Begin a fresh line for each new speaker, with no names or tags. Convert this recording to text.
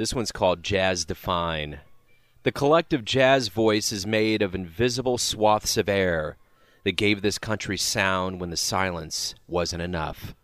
This one's called Jazz Define. The collective jazz voice is made of invisible swaths of air that gave this country sound when the silence wasn't enough.